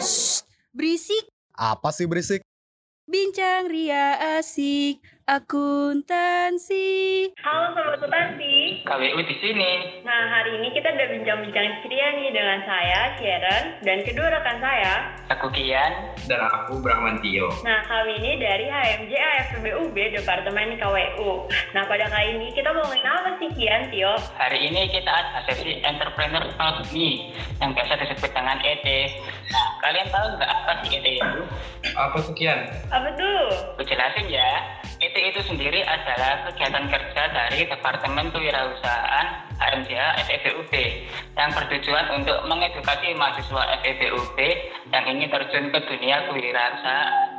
Shh, berisik. Apa sih berisik? Bincang ria asik, akuntansi. Halo Sobat Akuntansi. KWU di sini. Nah, hari ini kita udah bincang-bincang ceria nih dengan saya, Sharon, dan kedua rekan saya. Aku Kian. dan aku Brahmantio. Nah, kami ini dari HMJ AFPBUB Departemen KWU. Nah, pada kali ini kita mau ngomongin apa sih, Kian, Tio? Hari ini kita ada sesi Entrepreneur Talk Me yang biasa disebut dengan ET. Nah, kalian tahu nggak apa sih ET itu? Apa tuh Kian? Apa tuh? Aku jelasin ya. ET itu sendiri adalah kegiatan kerja dari Departemen Kewirausahaan HMJA FEBUB yang bertujuan untuk mengedukasi mahasiswa FEBUB yang ingin terjun ke dunia kewirausahaan.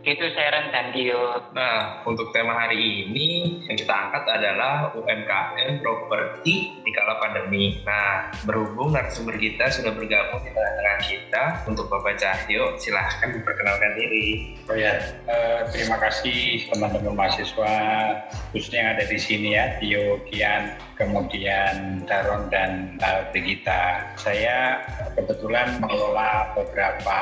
Gitu Sharon dan Dio. Nah, untuk tema hari ini yang kita angkat adalah UMKM properti di kala pandemi. Nah, berhubung narasumber kita sudah bergabung di tengah-tengah kita untuk Bapak Cahyo, silahkan diperkenalkan diri. Oh ya, eh, terima kasih teman-teman mahasiswa khususnya yang ada di sini ya, Tio, Kian, kemudian Daron dan uh, Brigita. Saya kebetulan mengelola beberapa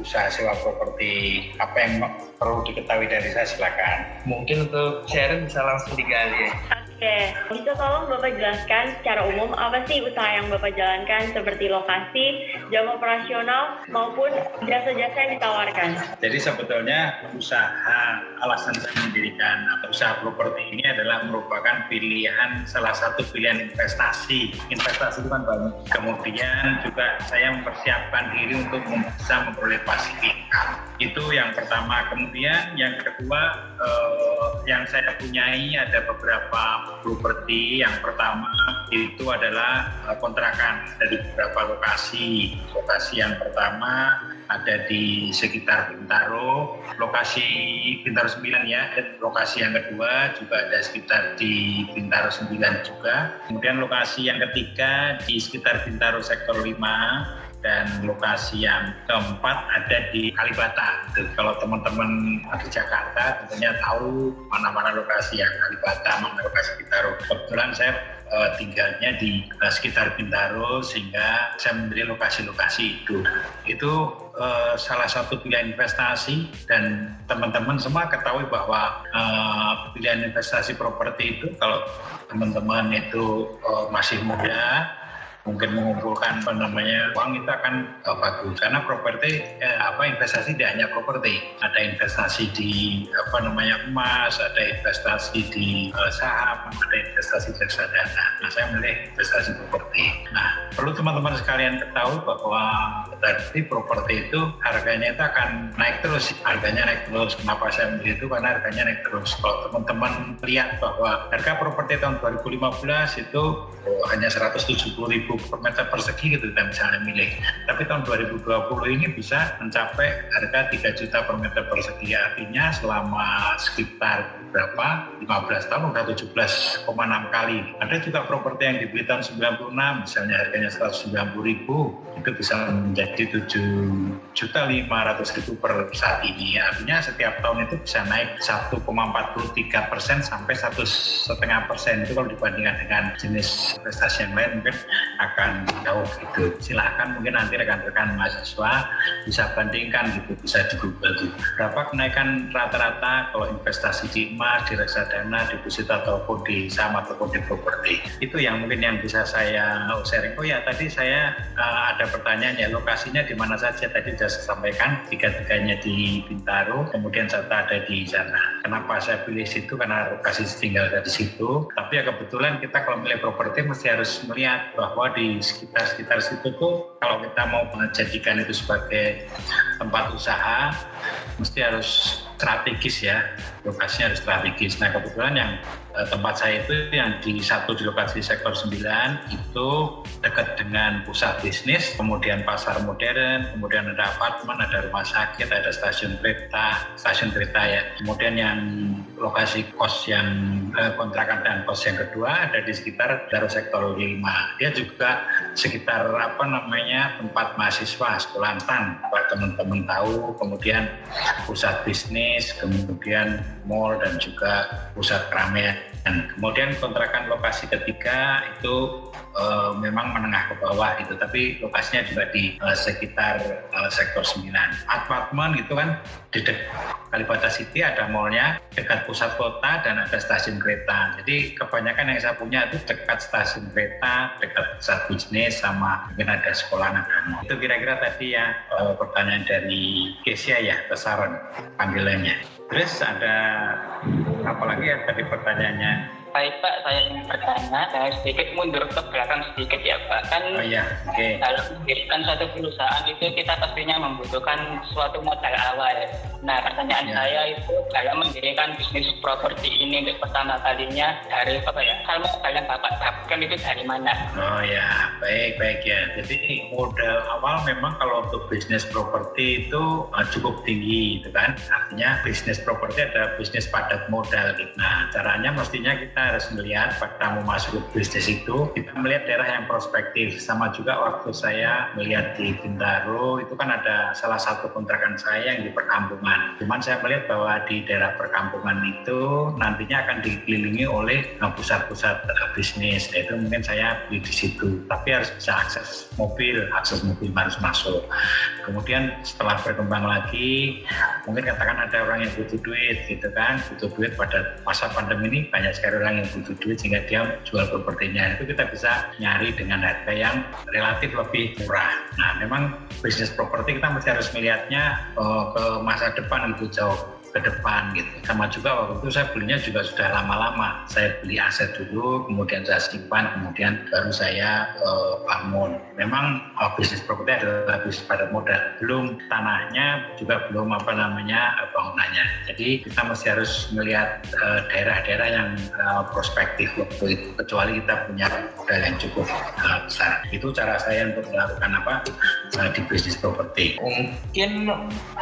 usaha sewa properti. Apa yang perlu diketahui dari saya silakan. Mungkin untuk Sharon bisa langsung digali. Oke, bisa tolong Bapak jelaskan secara umum apa sih usaha yang Bapak jalankan seperti lokasi, jam operasional, maupun jasa-jasa yang ditawarkan? Jadi sebetulnya usaha alasan saya mendirikan atau usaha properti ini adalah merupakan pilihan salah satu pilihan investasi. Investasi itu kan banyak. Kemudian juga saya mempersiapkan diri untuk bisa memperoleh income. Itu yang pertama. Kemudian yang kedua eh, yang saya punyai ada beberapa properti. Yang pertama itu adalah eh, kontrakan dari beberapa lokasi. Lokasi yang pertama ada di sekitar Bintaro, lokasi Bintaro 9 ya. Dan lokasi yang kedua juga ada sekitar di Bintaro 9 juga. Kemudian lokasi yang ketiga di sekitar Bintaro sektor 5 dan lokasi yang keempat ada di Kalibata. Kalau teman-teman di Jakarta tentunya tahu mana-mana lokasi yang Kalibata, mana lokasi Bintaro. Kebetulan saya uh, tinggalnya di uh, sekitar Bintaro sehingga saya memberi lokasi-lokasi itu. Itu uh, salah satu pilihan investasi dan teman-teman semua ketahui bahwa uh, pilihan investasi properti itu kalau teman-teman itu uh, masih muda mungkin mengumpulkan apa namanya uang itu akan uh, bagus karena properti eh, apa investasi tidak hanya properti. Ada investasi di apa namanya emas ada investasi di uh, saham ada investasi reksadana nah saya milih investasi properti. Nah perlu teman-teman sekalian ketahui bahwa tadi properti itu harganya itu akan naik terus. Harganya naik terus. Kenapa saya milih itu? Karena harganya naik terus. Kalau teman-teman lihat bahwa harga properti tahun 2015 itu hanya 170 ribu per meter persegi gitu kita misalnya milih. Tapi tahun 2020 ini bisa mencapai harga 3 juta per meter persegi. Artinya selama sekitar berapa 15 tahun udah 17,6 kali. Ada juga properti yang dibeli tahun 96 misalnya harganya 190 ribu itu bisa menjadi 7 juta 500 ribu per saat ini. Artinya setiap tahun itu bisa naik 1,43 persen sampai satu setengah persen itu kalau dibandingkan dengan jenis investasi yang lain mungkin akan jauh gitu. Silahkan mungkin nanti rekan-rekan mahasiswa bisa bandingkan gitu, bisa di Google gitu. Berapa kenaikan rata-rata kalau investasi di emas, di reksadana, deposito ataupun di saham ataupun di properti. Itu yang mungkin yang bisa saya sharing. Oh ya tadi saya uh, ada pertanyaan ya lokasinya di mana saja tadi sudah saya sampaikan tiga-tiganya di Bintaro, kemudian serta ada di sana. Kenapa saya pilih situ karena lokasi tinggal dari situ. Tapi ya kebetulan kita kalau milih properti mesti harus melihat bahwa di sekitar-sekitar situ tuh kalau kita mau menjadikan itu sebagai tempat usaha mesti harus strategis ya lokasinya harus strategis. Nah kebetulan yang eh, tempat saya itu yang di satu di lokasi sektor 9 itu dekat dengan pusat bisnis, kemudian pasar modern, kemudian ada apartemen, ada rumah sakit, ada stasiun kereta, stasiun kereta ya. Kemudian yang lokasi kos yang eh, kontrakan dan kos yang kedua ada di sekitar dari sektor 5. Dia juga sekitar apa namanya tempat mahasiswa sekolahan, buat teman-teman tahu, kemudian pusat bisnis, kemudian mall dan juga pusat keramaian. Kemudian kontrakan lokasi ketiga itu uh, memang menengah ke bawah gitu, tapi lokasinya juga di uh, sekitar uh, sektor 9. Apartemen gitu kan di dekat Kalibata City ada mallnya dekat pusat kota dan ada stasiun kereta. Jadi kebanyakan yang saya punya itu dekat stasiun kereta, dekat pusat bisnis sama mungkin ada sekolah anak-anak. Itu kira-kira tadi ya uh, pertanyaan dari Kesia ya, besaran panggilannya. Terus ada apa lagi ya tadi pertanyaannya? Baik Pak, saya ingin bertanya, saya sedikit mundur ke belakang sedikit ya Pak. Kan oh, iya. okay. dalam mendirikan suatu perusahaan itu kita pastinya membutuhkan suatu modal awal. Nah pertanyaan ya. saya itu dalam mendirikan bisnis properti ini untuk pertama kalinya dari apa ya? Kalau modal yang Bapak dapatkan itu dari mana? Oh ya, baik baik ya. Jadi modal awal memang kalau untuk bisnis properti itu uh, cukup tinggi, gitu kan? Artinya bisnis properti ada bisnis padat modal. Gitu. Nah caranya mestinya kita kita harus melihat fakta mau masuk ke bisnis itu. Kita melihat daerah yang prospektif sama juga waktu saya melihat di Bintaro itu kan ada salah satu kontrakan saya yang di perkampungan. Cuman saya melihat bahwa di daerah perkampungan itu nantinya akan dikelilingi oleh pusat-pusat bisnis. Itu mungkin saya beli di situ tapi harus bisa akses mobil akses mobil harus masuk. Kemudian setelah berkembang lagi mungkin katakan ada orang yang butuh duit gitu kan? Butuh duit pada masa pandemi ini banyak sekali orang orang yang butuh duit sehingga dia jual propertinya itu kita bisa nyari dengan harga yang relatif lebih murah. Nah memang bisnis properti kita mesti harus melihatnya uh, ke masa depan itu jauh ke depan gitu. Sama juga waktu itu saya belinya juga sudah lama-lama. Saya beli aset dulu, kemudian saya simpan, kemudian baru saya uh, bangun. Memang uh, bisnis properti adalah bisnis pada modal. Belum tanahnya, juga belum apa namanya bangunannya. Jadi kita mesti harus melihat daerah-daerah uh, yang uh, prospektif waktu itu. Kecuali kita punya modal yang cukup uh, besar. Itu cara saya untuk melakukan apa uh, di bisnis properti. Mungkin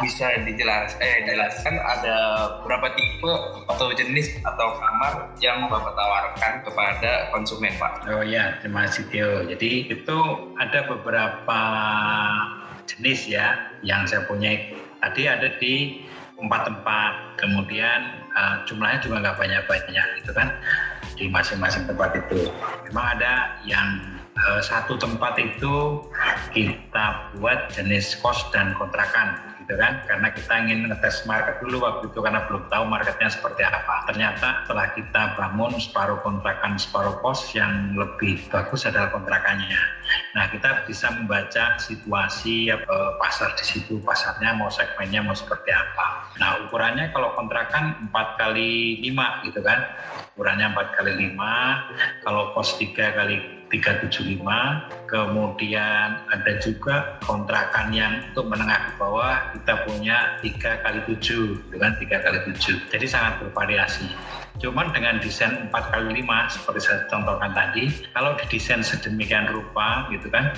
bisa dijelas, eh, jelaskan ada berapa tipe atau jenis atau kamar yang Bapak tawarkan kepada konsumen, Pak? Oh ya, terima kasih Tio. Jadi itu ada beberapa jenis ya yang saya punya. Tadi ada di empat tempat, kemudian uh, jumlahnya juga nggak banyak-banyak gitu kan di masing-masing tempat itu. Memang ada yang uh, satu tempat itu kita buat jenis kos dan kontrakan gitu kan? Karena kita ingin ngetes market dulu waktu itu karena belum tahu marketnya seperti apa. Ternyata setelah kita bangun separuh kontrakan separuh kos yang lebih bagus adalah kontrakannya. Nah kita bisa membaca situasi apa, pasar di situ pasarnya mau segmennya mau seperti apa. Nah ukurannya kalau kontrakan 4 kali 5 gitu kan? Ukurannya 4 kali 5 kalau kos 3 kali 375 kemudian ada juga kontrakan yang untuk menengah ke bawah kita punya 3 kali 7 dengan 3 kali 7 jadi sangat bervariasi. Cuman dengan desain 4 kali 5 seperti saya contohkan tadi kalau didesain sedemikian rupa gitu kan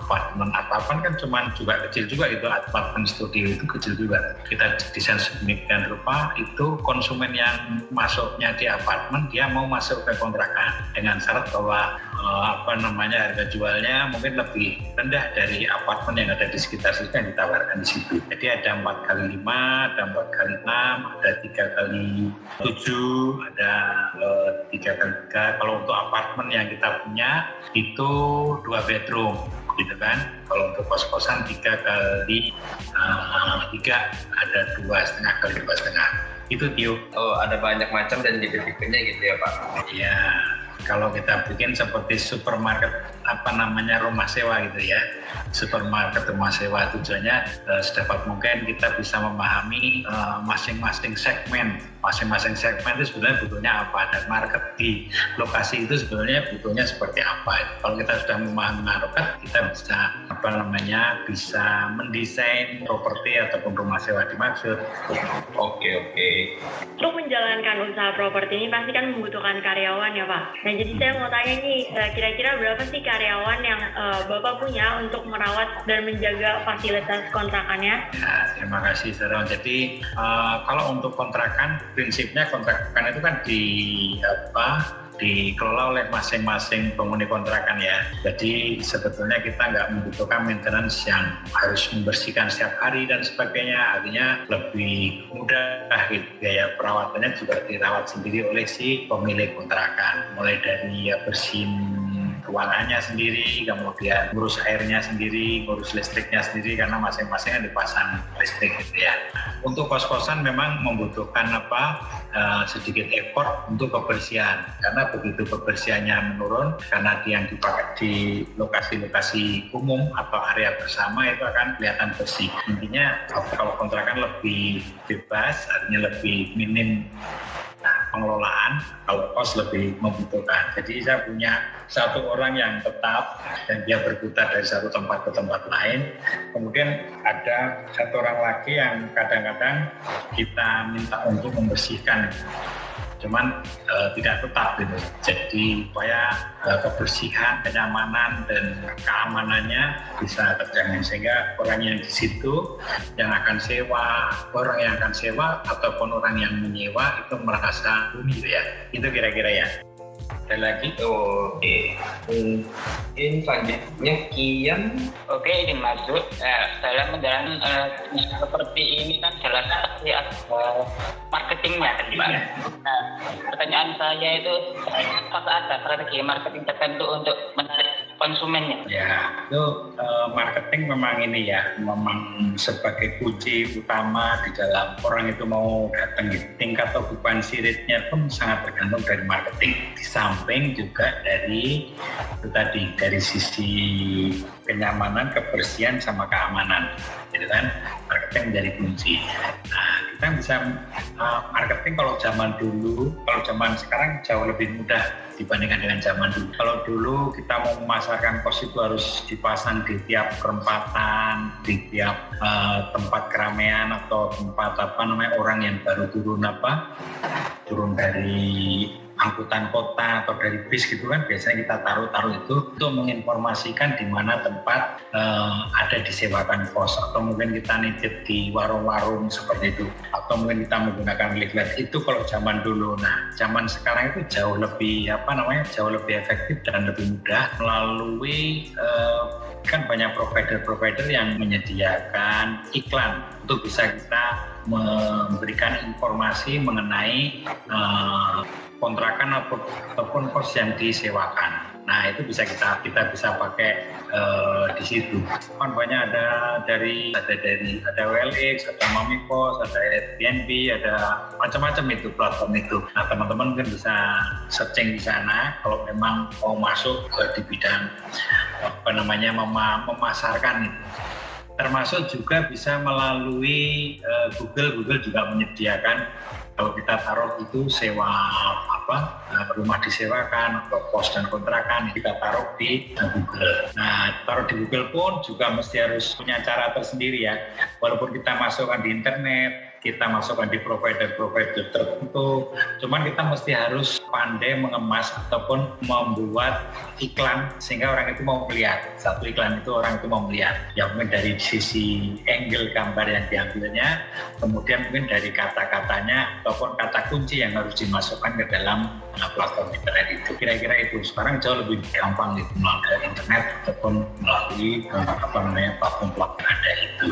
apartemen apartemen kan cuma juga kecil juga itu apartemen studio itu kecil juga. Kita desain sedemikian rupa itu konsumen yang masuknya di apartemen dia mau masuk ke kontrakan dengan syarat bahwa uh, apa namanya harga jualnya mungkin lebih rendah dari apartemen yang ada di sekitar situ yang ditawarkan di situ. Jadi ada empat kali lima ada empat kali enam ada tiga kali tujuh ada eh, tiga kali tiga. Kalau untuk apartemen yang kita punya itu dua bedroom gitu kan. Kalau untuk kos-kosan tiga kali uh, tiga ada dua setengah kali dua setengah. Itu Tio oh ada banyak macam dan tipe-tipenya gitu ya Pak? Iya. Kalau kita bikin seperti supermarket apa namanya rumah sewa gitu ya. Supermarket rumah sewa tujuannya uh, sedapat mungkin kita bisa memahami uh, masing-masing segmen. Masing-masing segmen itu sebenarnya butuhnya apa? Dan market di lokasi itu sebenarnya butuhnya seperti apa? Kalau kita sudah memahami market kita bisa apa namanya bisa mendesain properti ataupun rumah sewa dimaksud. Oke oke. Untuk menjalankan usaha properti ini pasti kan membutuhkan karyawan ya Pak. Nah jadi saya mau tanya nih eh, kira-kira berapa sih karyawan yang uh, Bapak punya untuk merawat dan menjaga fasilitas kontrakannya? Ya, terima kasih Sarah. Jadi uh, kalau untuk kontrakan, prinsipnya kontrakan itu kan di apa dikelola oleh masing-masing penghuni kontrakan ya. Jadi sebetulnya kita nggak membutuhkan maintenance yang harus membersihkan setiap hari dan sebagainya. Artinya lebih mudah gitu. Biaya perawatannya juga dirawat sendiri oleh si pemilik kontrakan. Mulai dari ya bersihin keuangannya sendiri, kemudian ngurus airnya sendiri, ngurus listriknya sendiri karena masing-masing dipasang listrik gitu ya. Untuk kos-kosan memang membutuhkan apa uh, sedikit effort untuk kebersihan karena begitu kebersihannya menurun karena yang dipakai di lokasi-lokasi umum atau area bersama itu akan kelihatan bersih. Intinya kalau kontrakan lebih bebas, artinya lebih minim pengelolaan kalau kos lebih membutuhkan. Jadi saya punya satu orang yang tetap dan dia berputar dari satu tempat ke tempat lain. Kemudian ada satu orang lagi yang kadang-kadang kita minta untuk membersihkan cuman uh, tidak tetap gitu. Jadi supaya uh, kebersihan, kenyamanan dan keamanannya bisa terjamin sehingga orang yang di situ yang akan sewa, orang yang akan sewa ataupun orang yang menyewa itu merasa unik ya. Itu kira-kira ya ada lagi. Oke. Okay. mungkin selanjutnya Kian. Oke okay, ini masuk. Uh, dalam menjalankan uh, seperti ini kan jelas pasti ada marketingnya kan Pak nah, pertanyaan saya itu apakah ada strategi marketing tertentu untuk menarik konsumennya. Ya itu uh, marketing memang ini ya memang sebagai kunci utama di dalam orang itu mau datang tingkat okupansi rate-nya pun sangat tergantung dari marketing. Di samping juga dari itu tadi dari sisi kenyamanan, kebersihan sama keamanan, gitu kan? Marketing menjadi kunci. Nah, kita bisa uh, marketing kalau zaman dulu, kalau zaman sekarang jauh lebih mudah dibandingkan dengan zaman dulu. Kalau dulu kita mau memasarkan kos itu harus dipasang di tiap perempatan, di tiap uh, tempat keramaian atau tempat apa namanya orang yang baru turun apa, turun dari angkutan kota atau dari bis gitu kan biasanya kita taruh-taruh itu untuk menginformasikan di mana tempat uh, ada disewakan kos. Atau mungkin kita nitip di warung-warung seperti itu. Atau mungkin kita menggunakan leaflet. Itu kalau zaman dulu. Nah zaman sekarang itu jauh lebih apa namanya jauh lebih efektif dan lebih mudah melalui uh, kan banyak provider-provider yang menyediakan iklan untuk bisa kita memberikan informasi mengenai uh, kontrakan ataupun kos yang disewakan. Nah itu bisa kita kita bisa pakai uh, di situ. Kan banyak ada dari ada dari ada WLX, ada Mamikos, ada Airbnb, ada macam-macam itu platform itu. Nah teman-teman mungkin bisa searching di sana kalau memang mau masuk ke di bidang apa namanya mem memasarkan itu termasuk juga bisa melalui uh, Google Google juga menyediakan kalau kita taruh itu sewa apa eh, rumah disewakan atau pos dan kontrakan kita taruh di Google. Nah taruh di Google pun juga mesti harus punya cara tersendiri ya. Walaupun kita masukkan di internet, kita masukkan di provider-provider tertentu. Cuman kita mesti harus pandai mengemas ataupun membuat iklan sehingga orang itu mau melihat. Satu iklan itu orang itu mau melihat. Ya mungkin dari sisi angle gambar yang diambilnya, kemudian mungkin dari kata-katanya ataupun kata kunci yang harus dimasukkan ke dalam uh, platform internet itu. Kira-kira itu. Sekarang jauh lebih gampang itu melalui internet ataupun melalui uh, apa namanya platform-platform ada itu.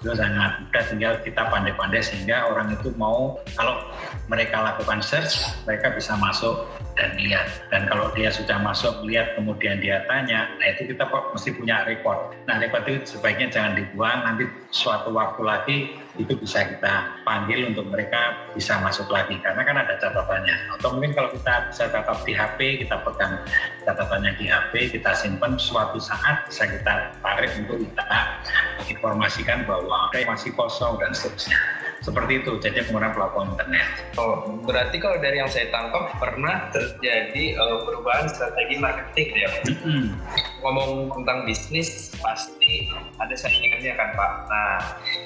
Itu sangat mudah tinggal kita pandai-pandai sehingga orang itu mau kalau mereka lakukan search mereka bisa masuk dan lihat. Dan kalau dia sudah masuk lihat kemudian dia tanya nah itu kita mesti punya record nah record itu sebaiknya jangan dibuang nanti suatu waktu lagi itu bisa kita panggil untuk mereka bisa masuk lagi karena kan ada catatannya atau mungkin kalau kita bisa catat di HP kita pegang catatannya di HP kita simpan suatu saat bisa kita tarik untuk kita informasikan bahwa masih kosong dan seterusnya seperti itu jadi menggunakan platform internet. Oh, berarti kalau dari yang saya tangkap pernah terjadi uh, perubahan strategi marketing ya. Mm-hmm. Ngomong tentang bisnis pasti ada saingannya kan Pak. Nah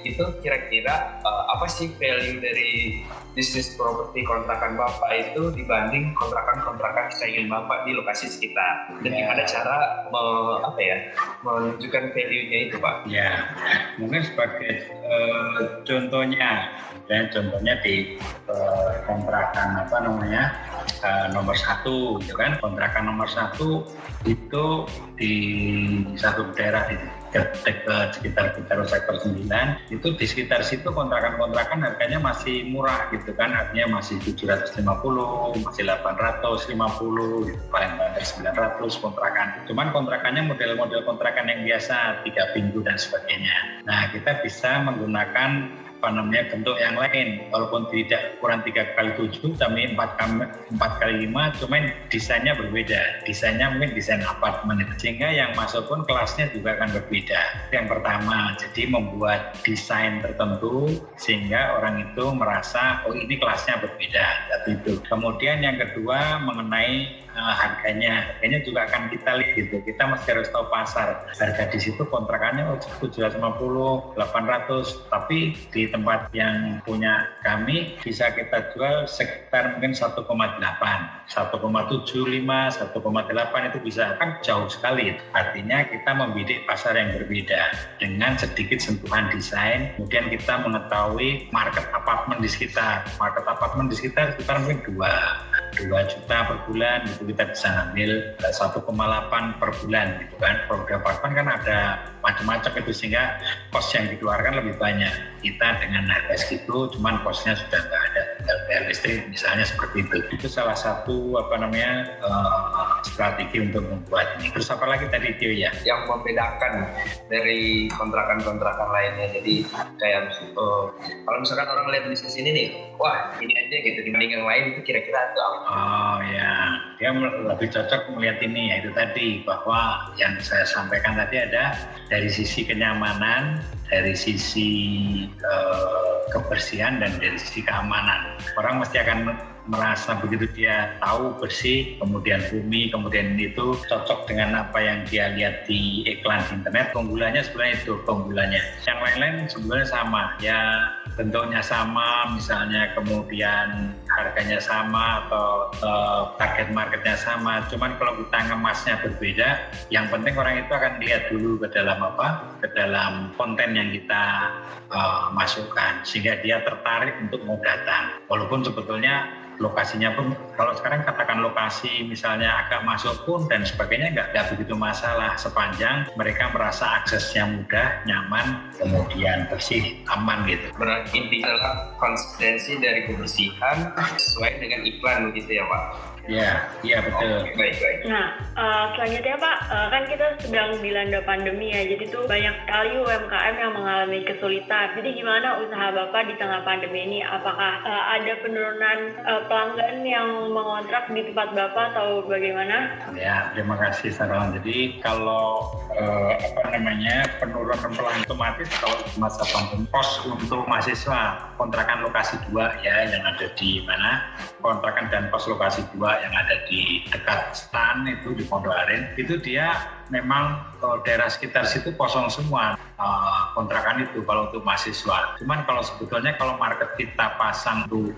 itu kira-kira uh, apa sih value dari bisnis properti kontrakan Bapak itu dibanding kontrakan-kontrakan saingan Bapak di lokasi sekitar? Dan yeah. gimana cara me, apa ya menunjukkan value-nya itu Pak? Ya, mungkin sebagai uh, contohnya dan contohnya di uh, kontrakan apa namanya uh, nomor satu gitu kan kontrakan nomor satu itu di satu daerah di dekat sekitar Bintaro sektor 9 itu di sekitar situ kontrakan-kontrakan harganya masih murah gitu kan artinya masih 750 masih 850 gitu, paling banyak 900 kontrakan. Cuman kontrakannya model-model kontrakan yang biasa tiga pintu dan sebagainya. Nah kita bisa menggunakan apa namanya bentuk yang lain. Walaupun tidak kurang tiga kali tujuh tapi empat kali empat kali lima cuman desainnya berbeda. Desainnya mungkin desain apartemen. Sehingga yang masuk pun kelasnya juga akan berbeda. Yang pertama jadi membuat desain tertentu sehingga orang itu merasa oh ini kelasnya berbeda. Itu. Kemudian yang kedua mengenai uh, harganya. Harganya juga akan kita lihat gitu. Kita mesti harus tahu pasar. Harga di situ kontrakannya oh 750 800 tapi di tempat yang punya kami bisa kita jual sekitar mungkin 1,8 1,75 1,8 itu bisa kan jauh sekali. Artinya kita membidik pasar yang berbeda dengan sedikit sentuhan desain. Kemudian kita mengetahui market apartemen di sekitar. Market apartemen di sekitar sekitar mungkin dua 2 juta per bulan gitu kita bisa ngambil 1,8 per bulan gitu kan. Program apartemen kan ada macam-macam itu sehingga kos yang dikeluarkan lebih banyak kita dengan harga segitu cuman kosnya sudah nggak ada bayar listrik misalnya seperti itu. Itu salah satu apa namanya uh, strategi untuk membuat ini. Terus apa lagi tadi Tio ya? Yang membedakan dari kontrakan-kontrakan lainnya. Jadi kayak uh, kalau misalkan orang lihat bisnis ini nih wah ini aja gitu dibanding yang lain itu kira-kira itu apa? Oh ya, dia lebih cocok melihat ini ya itu tadi bahwa yang saya sampaikan tadi ada dari sisi kenyamanan, dari sisi uh, kebersihan dan dari sisi keamanan. Orang mesti akan merasa begitu dia tahu bersih, kemudian bumi, kemudian itu cocok dengan apa yang dia lihat di iklan internet, keunggulannya sebenarnya itu keunggulannya. Yang lain-lain sebenarnya sama, ya bentuknya sama, misalnya kemudian harganya sama atau uh, target marketnya sama. Cuman kalau kita ngemasnya berbeda, yang penting orang itu akan lihat dulu ke dalam apa, ke dalam konten yang kita uh, masukkan, sehingga dia tertarik untuk mau datang. Walaupun sebetulnya lokasinya pun kalau sekarang katakan lokasi misalnya agak masuk pun dan sebagainya nggak nggak begitu masalah sepanjang mereka merasa aksesnya mudah nyaman kemudian bersih aman gitu. Berarti adalah konsistensi dari kebersihan sesuai dengan iklan begitu ya Pak. Ya, iya betul. Baik baik. Nah, uh, selanjutnya Pak, uh, kan kita sedang dilanda pandemi ya, jadi tuh banyak sekali UMKM yang mengalami kesulitan. Jadi gimana usaha Bapak di tengah pandemi ini? Apakah uh, ada penurunan uh, pelanggan yang mengontrak di tempat Bapak atau bagaimana? Ya, terima kasih Sarah. Jadi kalau uh, apa namanya penurunan pelanggan otomatis kalau masa pandemi pos untuk mahasiswa kontrakan lokasi dua ya yang ada di mana kontrakan dan pos lokasi dua yang ada di dekat stan itu di Pondok Aren itu dia memang uh, daerah sekitar situ kosong semua uh, kontrakan itu kalau untuk mahasiswa. Cuman kalau sebetulnya kalau market kita pasang tuh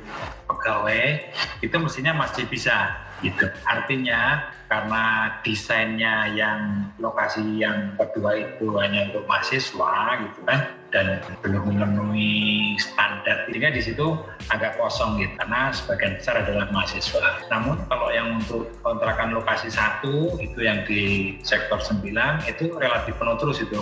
pegawai itu mestinya masih bisa gitu. Artinya karena desainnya yang lokasi yang kedua itu hanya untuk mahasiswa gitu kan dan belum memenuhi standar. Sehingga di situ agak kosong gitu karena sebagian besar adalah mahasiswa. Namun kalau yang untuk kontrakan lokasi satu itu yang di sektor 9 itu relatif penuh terus itu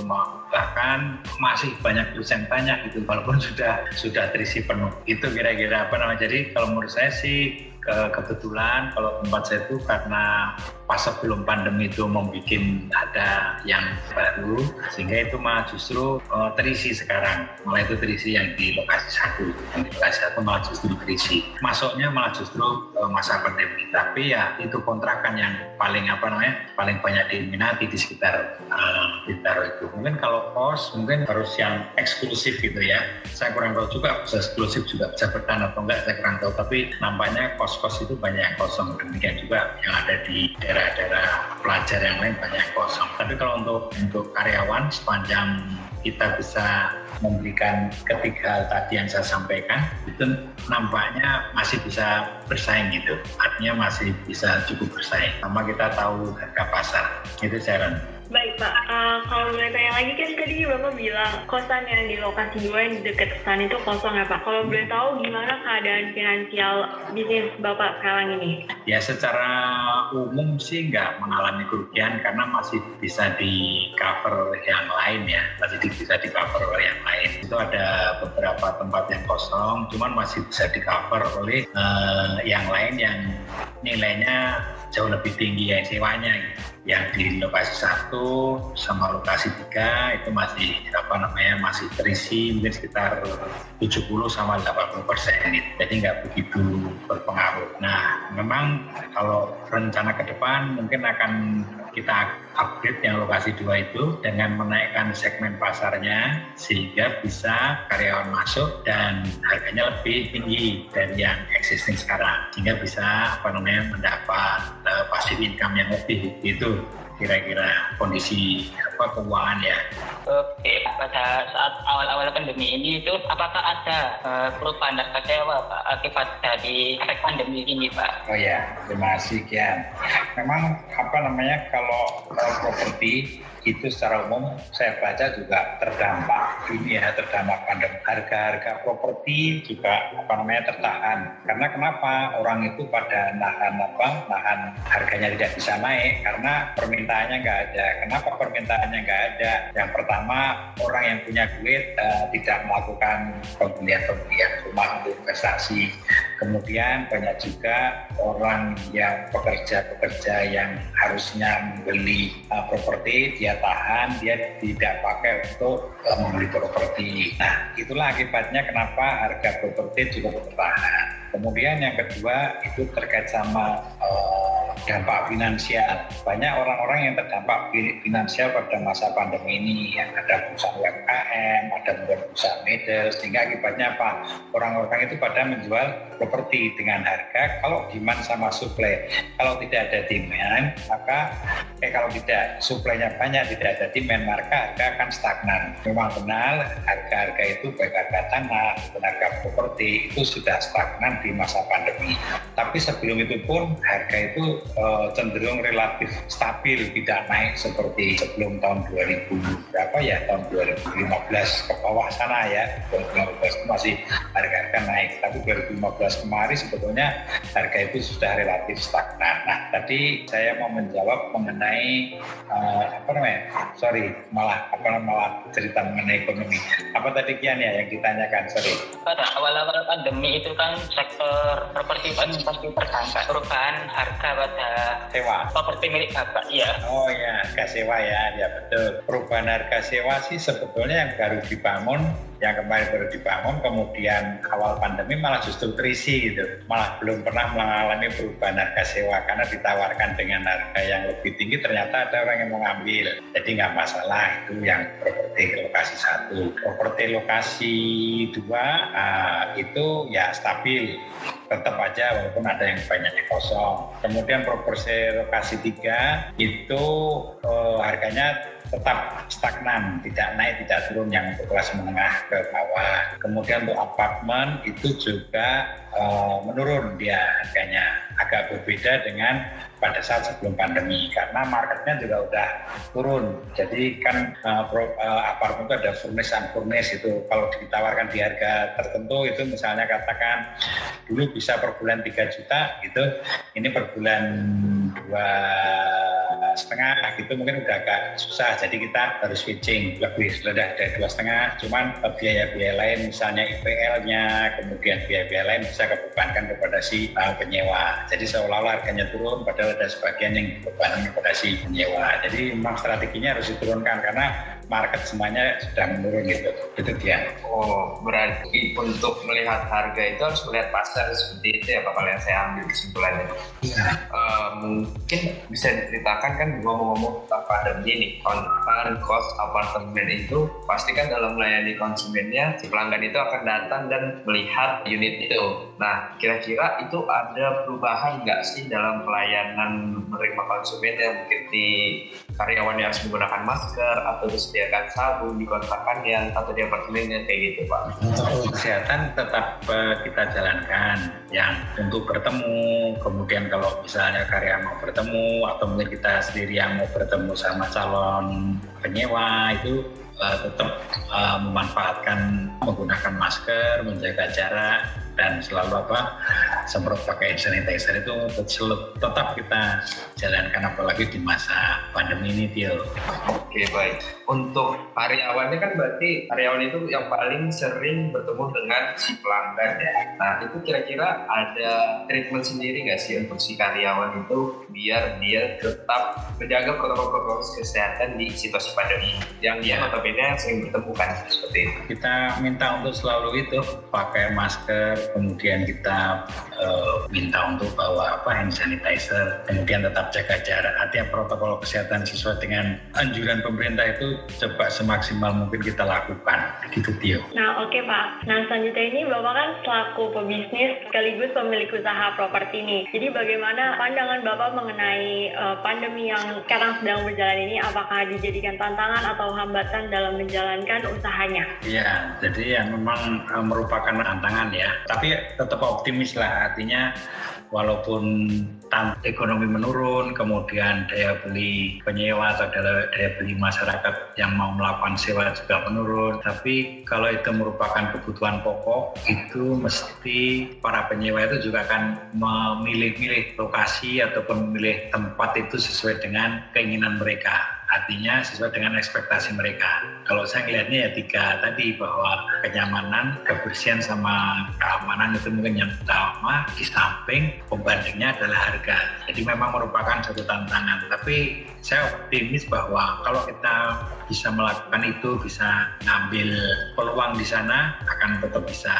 bahkan masih banyak dosen tanya gitu walaupun sudah sudah terisi penuh. Itu kira-kira apa namanya. Jadi kalau menurut saya sih kebetulan kalau tempat saya itu karena pas sebelum pandemi itu membuat ada yang baru sehingga itu malah justru uh, terisi sekarang. Malah itu terisi yang di lokasi satu. Yang di lokasi satu malah justru terisi. Masuknya malah justru uh, masa pandemi. Tapi ya itu kontrakan yang paling apa namanya paling banyak diminati di sekitar uh, itu. Mungkin kalau kos mungkin harus yang eksklusif gitu ya. Saya kurang tahu juga bisa eksklusif juga bisa bertahan atau enggak saya kurang tahu. Tapi nampaknya kos-kos itu banyak yang kosong. Demikian juga yang ada di daerah-daerah pelajar yang lain banyak kosong. Tapi kalau untuk untuk karyawan sepanjang kita bisa memberikan ketiga hal tadi yang saya sampaikan itu nampaknya masih bisa bersaing gitu. Artinya masih bisa cukup bersaing. Sama kita tahu harga pasar. Itu Sharon Baik, Pak, uh, kalau boleh tanya lagi kan tadi Bapak bilang kosan yang di lokasi dua yang dekat stan itu kosong ya Pak. Kalau boleh tahu gimana keadaan finansial bisnis Bapak sekarang ini? Ya secara umum sih nggak mengalami kerugian karena masih bisa di cover yang lain ya, masih bisa di cover yang lain. Itu ada beberapa tempat yang kosong, cuman masih bisa di cover oleh uh, yang lain yang nilainya jauh lebih tinggi ya sewanya gitu yang di lokasi satu sama lokasi tiga itu masih apa namanya masih terisi mungkin sekitar 70 sama 80 persen jadi nggak begitu berpengaruh. Nah memang kalau rencana ke depan mungkin akan kita upgrade yang lokasi dua itu dengan menaikkan segmen pasarnya sehingga bisa karyawan masuk dan harganya lebih tinggi dari yang existing sekarang. Sehingga bisa apa namanya mendapat uh, passive income yang lebih itu kira-kira kondisi apa keuangan ya. Oke, pada saat awal-awal pandemi ini itu apakah ada uh, perubahan dan kecewa Pak akibat dari efek pandemi ini Pak? Oh ya, terima kasih Kian. Memang apa namanya kalau, kalau properti itu secara umum saya baca juga terdampak ya terdampak pandemi. Harga-harga properti juga apa namanya tertahan. Karena kenapa? Orang itu pada nahan apa? Nahan harganya tidak bisa naik karena permintaannya nggak ada. Kenapa permintaannya nggak ada? Yang pertama orang yang punya duit uh, tidak melakukan pembelian-pembelian rumah untuk investasi. Kemudian banyak juga orang yang pekerja-pekerja yang harusnya membeli uh, properti dia tahan dia tidak pakai untuk uh, membeli properti. Nah itulah akibatnya kenapa harga properti juga bertahan kemudian yang kedua itu terkait sama uh, dampak finansial. Banyak orang-orang yang terdampak finansial pada masa pandemi ini. Yang ada perusahaan UMKM, ada perusahaan middle, sehingga akibatnya apa? Orang-orang itu pada menjual properti dengan harga kalau demand sama supply. Kalau tidak ada demand, maka eh kalau tidak suplainya banyak, tidak ada demand, maka harga akan stagnan. Memang benar harga-harga itu baik harga tanah, harga properti itu sudah stagnan di masa pandemi. Tapi sebelum itu pun harga itu uh, cenderung relatif stabil, tidak naik seperti sebelum tahun 2000 berapa ya tahun 2015 ke bawah sana ya. 2015 masih harga-harga naik. Tapi 2015 kemarin sebetulnya harga itu sudah relatif stagnan. Nah tadi saya mau menjawab mengenai uh, apa namanya sorry malah apa malah cerita mengenai ekonomi. Apa tadi kian ya yang ditanyakan? Sorry. Pada awal-awal pandemi itu kan sektor properti kan pasti terdampak perubahan harga pada sewa. properti milik bapak ya oh ya harga sewa ya ya betul. Perubahan harga sewa sih sebetulnya yang baru dibangun yang kemarin baru dibangun kemudian awal pandemi malah justru terisi gitu. Malah belum pernah mengalami perubahan harga sewa karena ditawarkan dengan harga yang lebih tinggi ternyata ada orang yang mau ngambil. Jadi nggak masalah itu yang properti lokasi satu. Properti lokasi dua uh, itu ya stabil. Tetap aja walaupun ada yang banyaknya kosong. Kemudian properti lokasi tiga itu uh, harganya tetap stagnan, tidak naik, tidak turun yang untuk kelas menengah ke bawah. Kemudian untuk apartemen itu juga uh, menurun. Dia harganya, agak berbeda dengan pada saat sebelum pandemi karena marketnya juga udah turun. Jadi kan uh, apartemen itu ada furnish and furnish itu. Kalau ditawarkan di harga tertentu itu misalnya katakan dulu bisa per bulan 3 juta gitu, ini per bulan dua setengah gitu. Mungkin udah agak susah. Jadi kita harus switching. Lebih sudah dari dua setengah. Cuman biaya-biaya lain misalnya IPL-nya kemudian biaya-biaya lain bisa kebebankan kepada si uh, penyewa. Jadi seolah-olah harganya turun padahal ada sebagian yang dibebankan kepada si penyewa. Jadi memang strateginya harus diturunkan karena market semuanya sudah menurun gitu itu dia oh berarti untuk melihat harga itu harus melihat pasar seperti itu ya Pak kalian saya ambil kesimpulannya. Ya. uh, mungkin bisa diceritakan kan ngomong-ngomong tentang pandemi ini kontan cost apartemen itu pasti kan dalam melayani konsumennya si pelanggan itu akan datang dan melihat unit itu. Nah kira-kira itu ada perubahan nggak sih dalam pelayanan menerima konsumen yang mungkin di karyawan yang harus menggunakan masker atau disediakan sabun di kontrakannya atau di apartemennya kayak gitu Pak? Kesehatan tetap uh, kita jalankan yang untuk bertemu, kemudian kalau misalnya karyawan mau bertemu atau mungkin kita sendiri yang mau bertemu sama calon penyewa itu uh, tetap uh, memanfaatkan menggunakan masker, menjaga jarak, dan selalu apa semprot pakai sanitizer itu tetap kita jalankan apalagi di masa pandemi ini Tio. Oke baik. Untuk karyawannya kan berarti karyawan itu yang paling sering bertemu dengan si pelanggan ya. Nah itu kira-kira ada treatment sendiri nggak sih untuk si karyawan itu biar dia tetap menjaga protokol-protokol kesehatan di situasi pandemi yang dia ya. notabene sering bertemu kan seperti itu. Kita minta untuk selalu itu pakai masker, kemudian kita uh, minta untuk bawa apa hand sanitizer, kemudian tetap jaga jarak. Artinya protokol kesehatan sesuai dengan anjuran pemerintah itu coba semaksimal mungkin kita lakukan. Gitu Tio. Nah oke okay, Pak. Nah selanjutnya ini Bapak kan selaku pebisnis sekaligus pemilik usaha properti ini. Jadi bagaimana pandangan Bapak mengenai uh, pandemi yang sekarang sedang berjalan ini? Apakah dijadikan tantangan atau hambatan dalam menjalankan usahanya? Iya, jadi ya memang uh, merupakan tantangan ya tapi tetap optimis lah artinya walaupun ekonomi menurun, kemudian daya beli penyewa atau daya, beli masyarakat yang mau melakukan sewa juga menurun. Tapi kalau itu merupakan kebutuhan pokok, itu mesti para penyewa itu juga akan memilih-milih lokasi ataupun memilih tempat itu sesuai dengan keinginan mereka artinya sesuai dengan ekspektasi mereka. Kalau saya melihatnya ya tiga tadi bahwa kenyamanan, kebersihan sama keamanan itu mungkin yang utama. Di samping pembandingnya adalah harga. Jadi memang merupakan satu tantangan. Tapi saya optimis bahwa kalau kita bisa melakukan itu, bisa ngambil peluang di sana, akan tetap bisa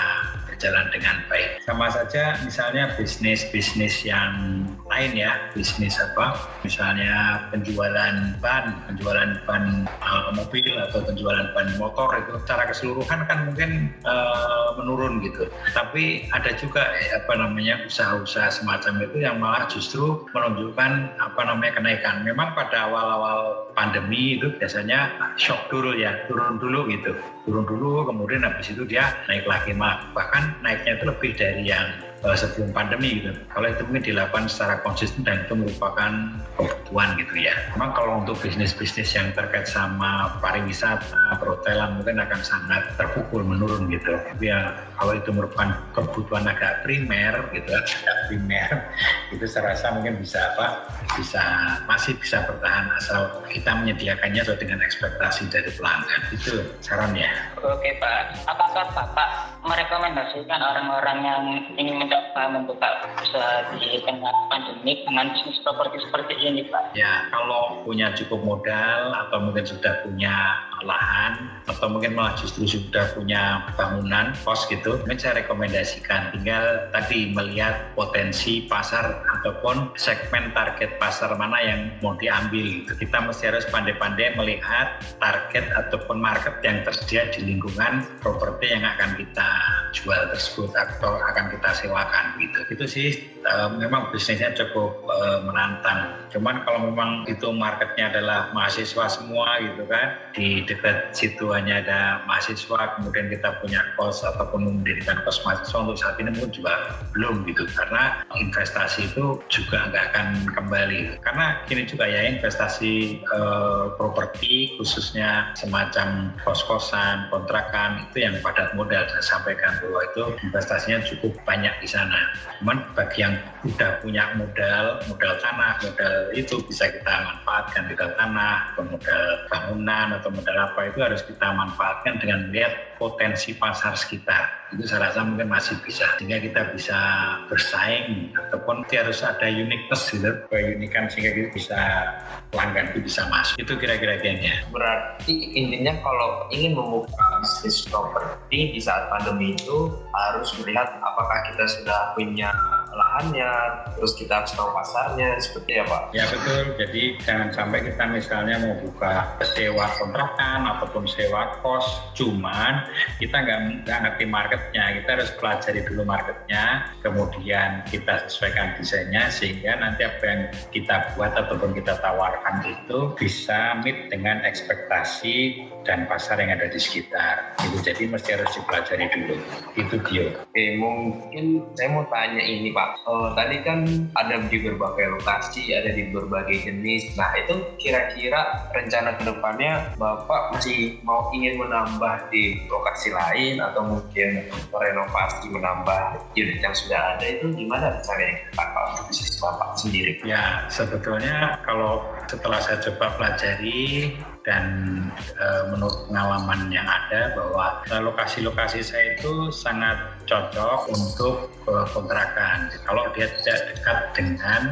berjalan dengan baik. Sama saja misalnya bisnis-bisnis yang lain ya, bisnis apa, misalnya penjualan ban, penjualan ban uh, mobil atau penjualan ban motor itu secara keseluruhan kan mungkin uh, menurun gitu. Tapi ada juga eh, apa namanya usaha-usaha semacam itu yang malah justru menunjukkan apa namanya kenaikan. Memang pada awal-awal pandemi itu biasanya shock dulu ya, turun dulu gitu, turun dulu, kemudian habis itu dia naik lagi, bahkan naiknya itu lebih dari yang sebelum pandemi gitu. Kalau itu mungkin dilakukan secara konsisten dan itu merupakan kebutuhan gitu ya. Memang kalau untuk bisnis-bisnis yang terkait sama pariwisata, perhotelan mungkin akan sangat terpukul menurun gitu. Tapi ya kalau itu merupakan kebutuhan agak primer gitu, agak primer itu saya rasa mungkin bisa apa? Bisa masih bisa bertahan asal kita menyediakannya sesuai dengan ekspektasi dari pelanggan. Itu saran ya. Oke Pak, apakah Bapak merekomendasikan orang-orang yang ingin mencoba membuka usaha di tengah pandemi dengan bisnis properti seperti ini Pak? Ya, kalau punya cukup modal atau mungkin sudah punya lahan atau mungkin malah justru sudah punya bangunan kos gitu, mungkin saya rekomendasikan tinggal tadi melihat potensi pasar ataupun segmen target pasar mana yang mau diambil. Gitu. Kita mesti harus pandai-pandai melihat target ataupun market yang tersedia di lingkungan properti yang akan kita jual tersebut atau akan kita sewakan gitu. Itu sih uh, memang bisnisnya cukup uh, menantang. Cuman kalau memang itu marketnya adalah mahasiswa semua gitu kan, di dekat situ hanya ada mahasiswa, kemudian kita punya kos ataupun mendirikan kos mahasiswa untuk saat ini mungkin juga belum gitu. Karena investasi itu juga nggak akan kembali. Karena ini juga ya investasi uh, properti khususnya semacam kos-kosan, kontrakan itu yang padat modal. Saya sampaikan bahwa itu investasinya cukup banyak di sana. Cuman bagi yang sudah punya modal, modal tanah, modal itu bisa kita manfaatkan modal tanah, modal bangunan atau modal apa itu harus kita manfaatkan dengan melihat potensi pasar sekitar. Itu saya rasa mungkin masih bisa. Sehingga kita bisa bersaing ataupun harus ada uniqueness gitu, keunikan sehingga kita bisa pelanggan itu bisa masuk. Itu kira-kira kayaknya. Berarti intinya kalau ingin membuka bisnis properti di saat pandemi itu harus melihat apakah kita sudah punya lahannya, terus kita harus tahu pasarnya, seperti apa? Ya betul, jadi jangan sampai kita misalnya mau buka sewa kontrakan ataupun sewa kos, cuman kita nggak nggak ngerti marketnya, kita harus pelajari dulu marketnya, kemudian kita sesuaikan desainnya sehingga nanti apa yang kita buat ataupun kita tawarkan itu bisa meet dengan ekspektasi dan pasar yang ada di sekitar. Itu jadi mesti harus dipelajari dulu. Itu dia. Oke, mungkin saya mau tanya ini Pak. Eh, tadi kan ada di berbagai lokasi, ada di berbagai jenis. Nah itu kira-kira rencana ke depannya Bapak masih mau ingin menambah di lokasi lain atau mungkin merenovasi menambah unit yang sudah ada itu gimana ke depan Pak untuk bisnis Bapak sendiri? Ya, sebetulnya kalau setelah saya coba pelajari dan e, menurut pengalaman yang ada bahwa lokasi-lokasi saya itu sangat cocok untuk e, kontrakan. Kalau dia tidak dekat dengan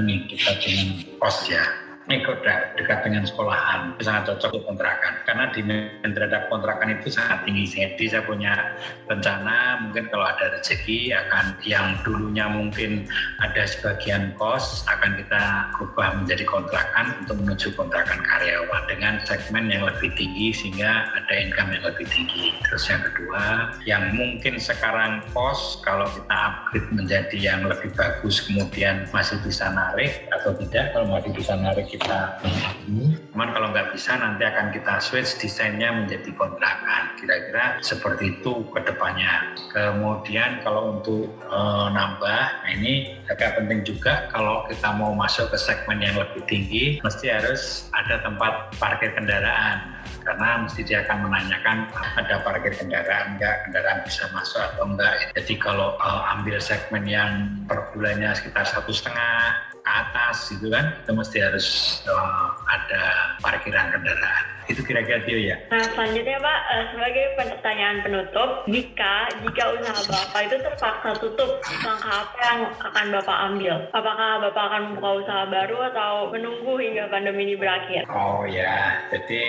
ini kita dengan kos ya ini dekat, dengan sekolahan sangat cocok untuk kontrakan. Karena di terhadap kontrakan itu sangat tinggi. Jadi saya punya rencana mungkin kalau ada rezeki akan yang dulunya mungkin ada sebagian kos akan kita ubah menjadi kontrakan untuk menuju kontrakan karyawan dengan segmen yang lebih tinggi sehingga ada income yang lebih tinggi. Terus yang kedua yang mungkin sekarang kos kalau kita upgrade menjadi yang lebih bagus kemudian masih bisa narik atau tidak kalau masih bisa narik kita cuman kalau nggak bisa nanti akan kita switch desainnya menjadi kontrakan. Kira-kira seperti itu ke depannya. Kemudian kalau untuk e, nambah nah ini agak penting juga. Kalau kita mau masuk ke segmen yang lebih tinggi mesti harus ada tempat parkir kendaraan. Karena mesti dia akan menanyakan ada parkir kendaraan enggak, kendaraan bisa masuk atau enggak. Jadi kalau uh, ambil segmen yang per bulannya sekitar satu setengah ke atas gitu kan, itu mesti harus uh, ada parkiran kendaraan. Itu kira-kira dia ya. Nah selanjutnya Pak, uh, sebagai pertanyaan penutup, jika jika usaha Bapak itu terpaksa tutup, langkah apa yang akan Bapak ambil? Apakah Bapak akan membuka usaha baru atau menunggu hingga pandemi ini berakhir? Oh ya, jadi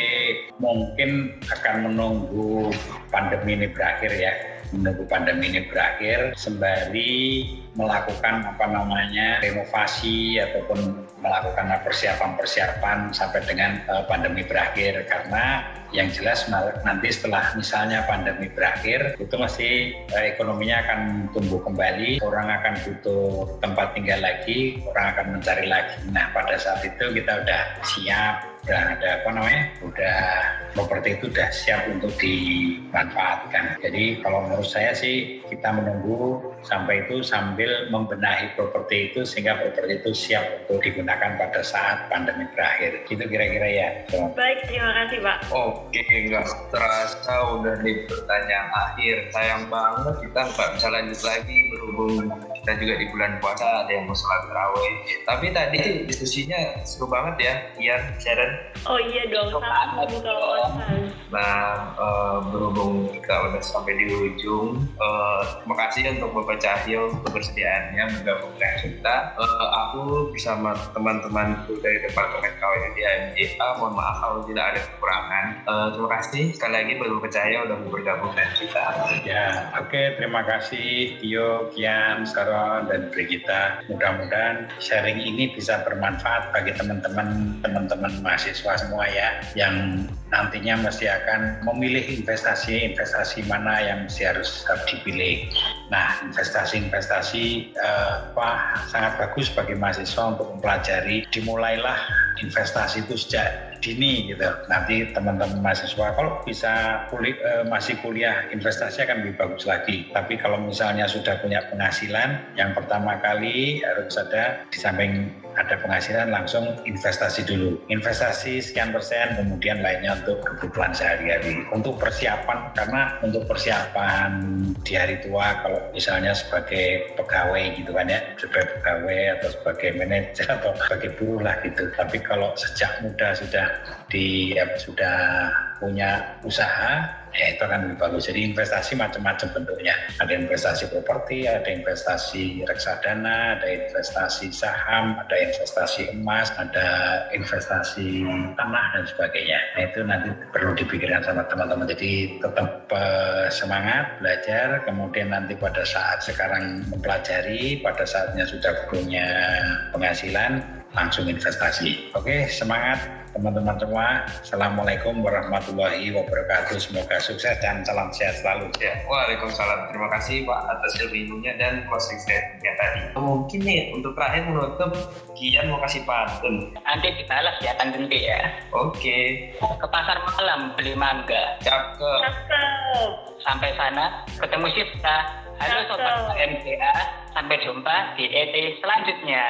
mungkin akan menunggu pandemi ini berakhir ya menunggu pandemi ini berakhir sembari melakukan apa namanya renovasi ataupun melakukan persiapan-persiapan sampai dengan uh, pandemi berakhir. Karena yang jelas nanti setelah misalnya pandemi berakhir itu masih uh, ekonominya akan tumbuh kembali orang akan butuh tempat tinggal lagi orang akan mencari lagi. Nah pada saat itu kita udah siap udah ada apa namanya udah properti itu udah siap untuk dimanfaatkan. Jadi kalau menurut saya sih kita menunggu sampai itu sambil membenahi properti itu sehingga properti itu siap untuk digunakan pada saat pandemi berakhir. Itu kira-kira ya. So. baik terima kasih Pak. Oke nggak terasa udah di pertanyaan akhir. Sayang banget kita nggak bisa lanjut lagi berhubung kita juga di bulan puasa ada yang mau sholat terawih tapi tadi diskusinya seru banget ya Ian Sharon Oh iya dong, sangat membuka wawasan. Nah, uh, berhubung kita udah sampai di ujung, uh, terima kasih untuk Bapak Cahyo untuk persediaannya bergabung dengan kita. Uh, aku bersama teman-temanku dari Departemen KWN di AMJA, mohon maaf kalau tidak ada kekurangan. Uh, terima kasih sekali lagi Bapak Cahyo udah bergabung dengan kita. Ya, oke, okay, terima kasih Tio, Kian, Saron, dan Brigita. Mudah-mudahan sharing ini bisa bermanfaat bagi teman-teman teman-teman mahasiswa semua ya yang nantinya mesti akan memilih investasi-investasi mana yang mesti harus dipilih. Nah, investasi-investasi eh, sangat bagus bagi mahasiswa untuk mempelajari. Dimulailah investasi itu sejak dini gitu. Nanti teman-teman mahasiswa kalau bisa kuliah, eh, masih kuliah investasi akan lebih bagus lagi. Tapi kalau misalnya sudah punya penghasilan, yang pertama kali harus ada di samping ada penghasilan langsung investasi dulu. Investasi sekian persen, kemudian lainnya untuk kebutuhan sehari-hari. Untuk persiapan, karena untuk persiapan di hari tua, kalau misalnya sebagai pegawai gitu kan ya, sebagai pegawai atau sebagai manajer atau sebagai buruh lah gitu. Tapi kalau sejak muda sudah di ya, sudah punya usaha ya itu akan lebih bagus. Jadi investasi macam-macam bentuknya. Ada investasi properti, ada investasi reksadana, ada investasi saham, ada investasi emas, ada investasi tanah dan sebagainya. Nah itu nanti perlu dipikirkan sama teman-teman. Jadi tetap uh, semangat belajar, kemudian nanti pada saat sekarang mempelajari, pada saatnya sudah punya penghasilan, langsung investasi. Oke, semangat teman-teman semua. Assalamualaikum warahmatullahi wabarakatuh. Semoga sukses dan salam sehat selalu. Ya, Waalaikumsalam. Terima kasih Pak atas ilmunya dan closing statementnya tadi. Mungkin nih untuk terakhir menutup, Kian mau kasih pantun. Nanti dibalas ya kan tentu ya. Oke, Ke pasar malam beli mangga. cakep. Cakep. Sampai sana ketemu Sifta. Halo sobat MTA, sampai jumpa di ET selanjutnya.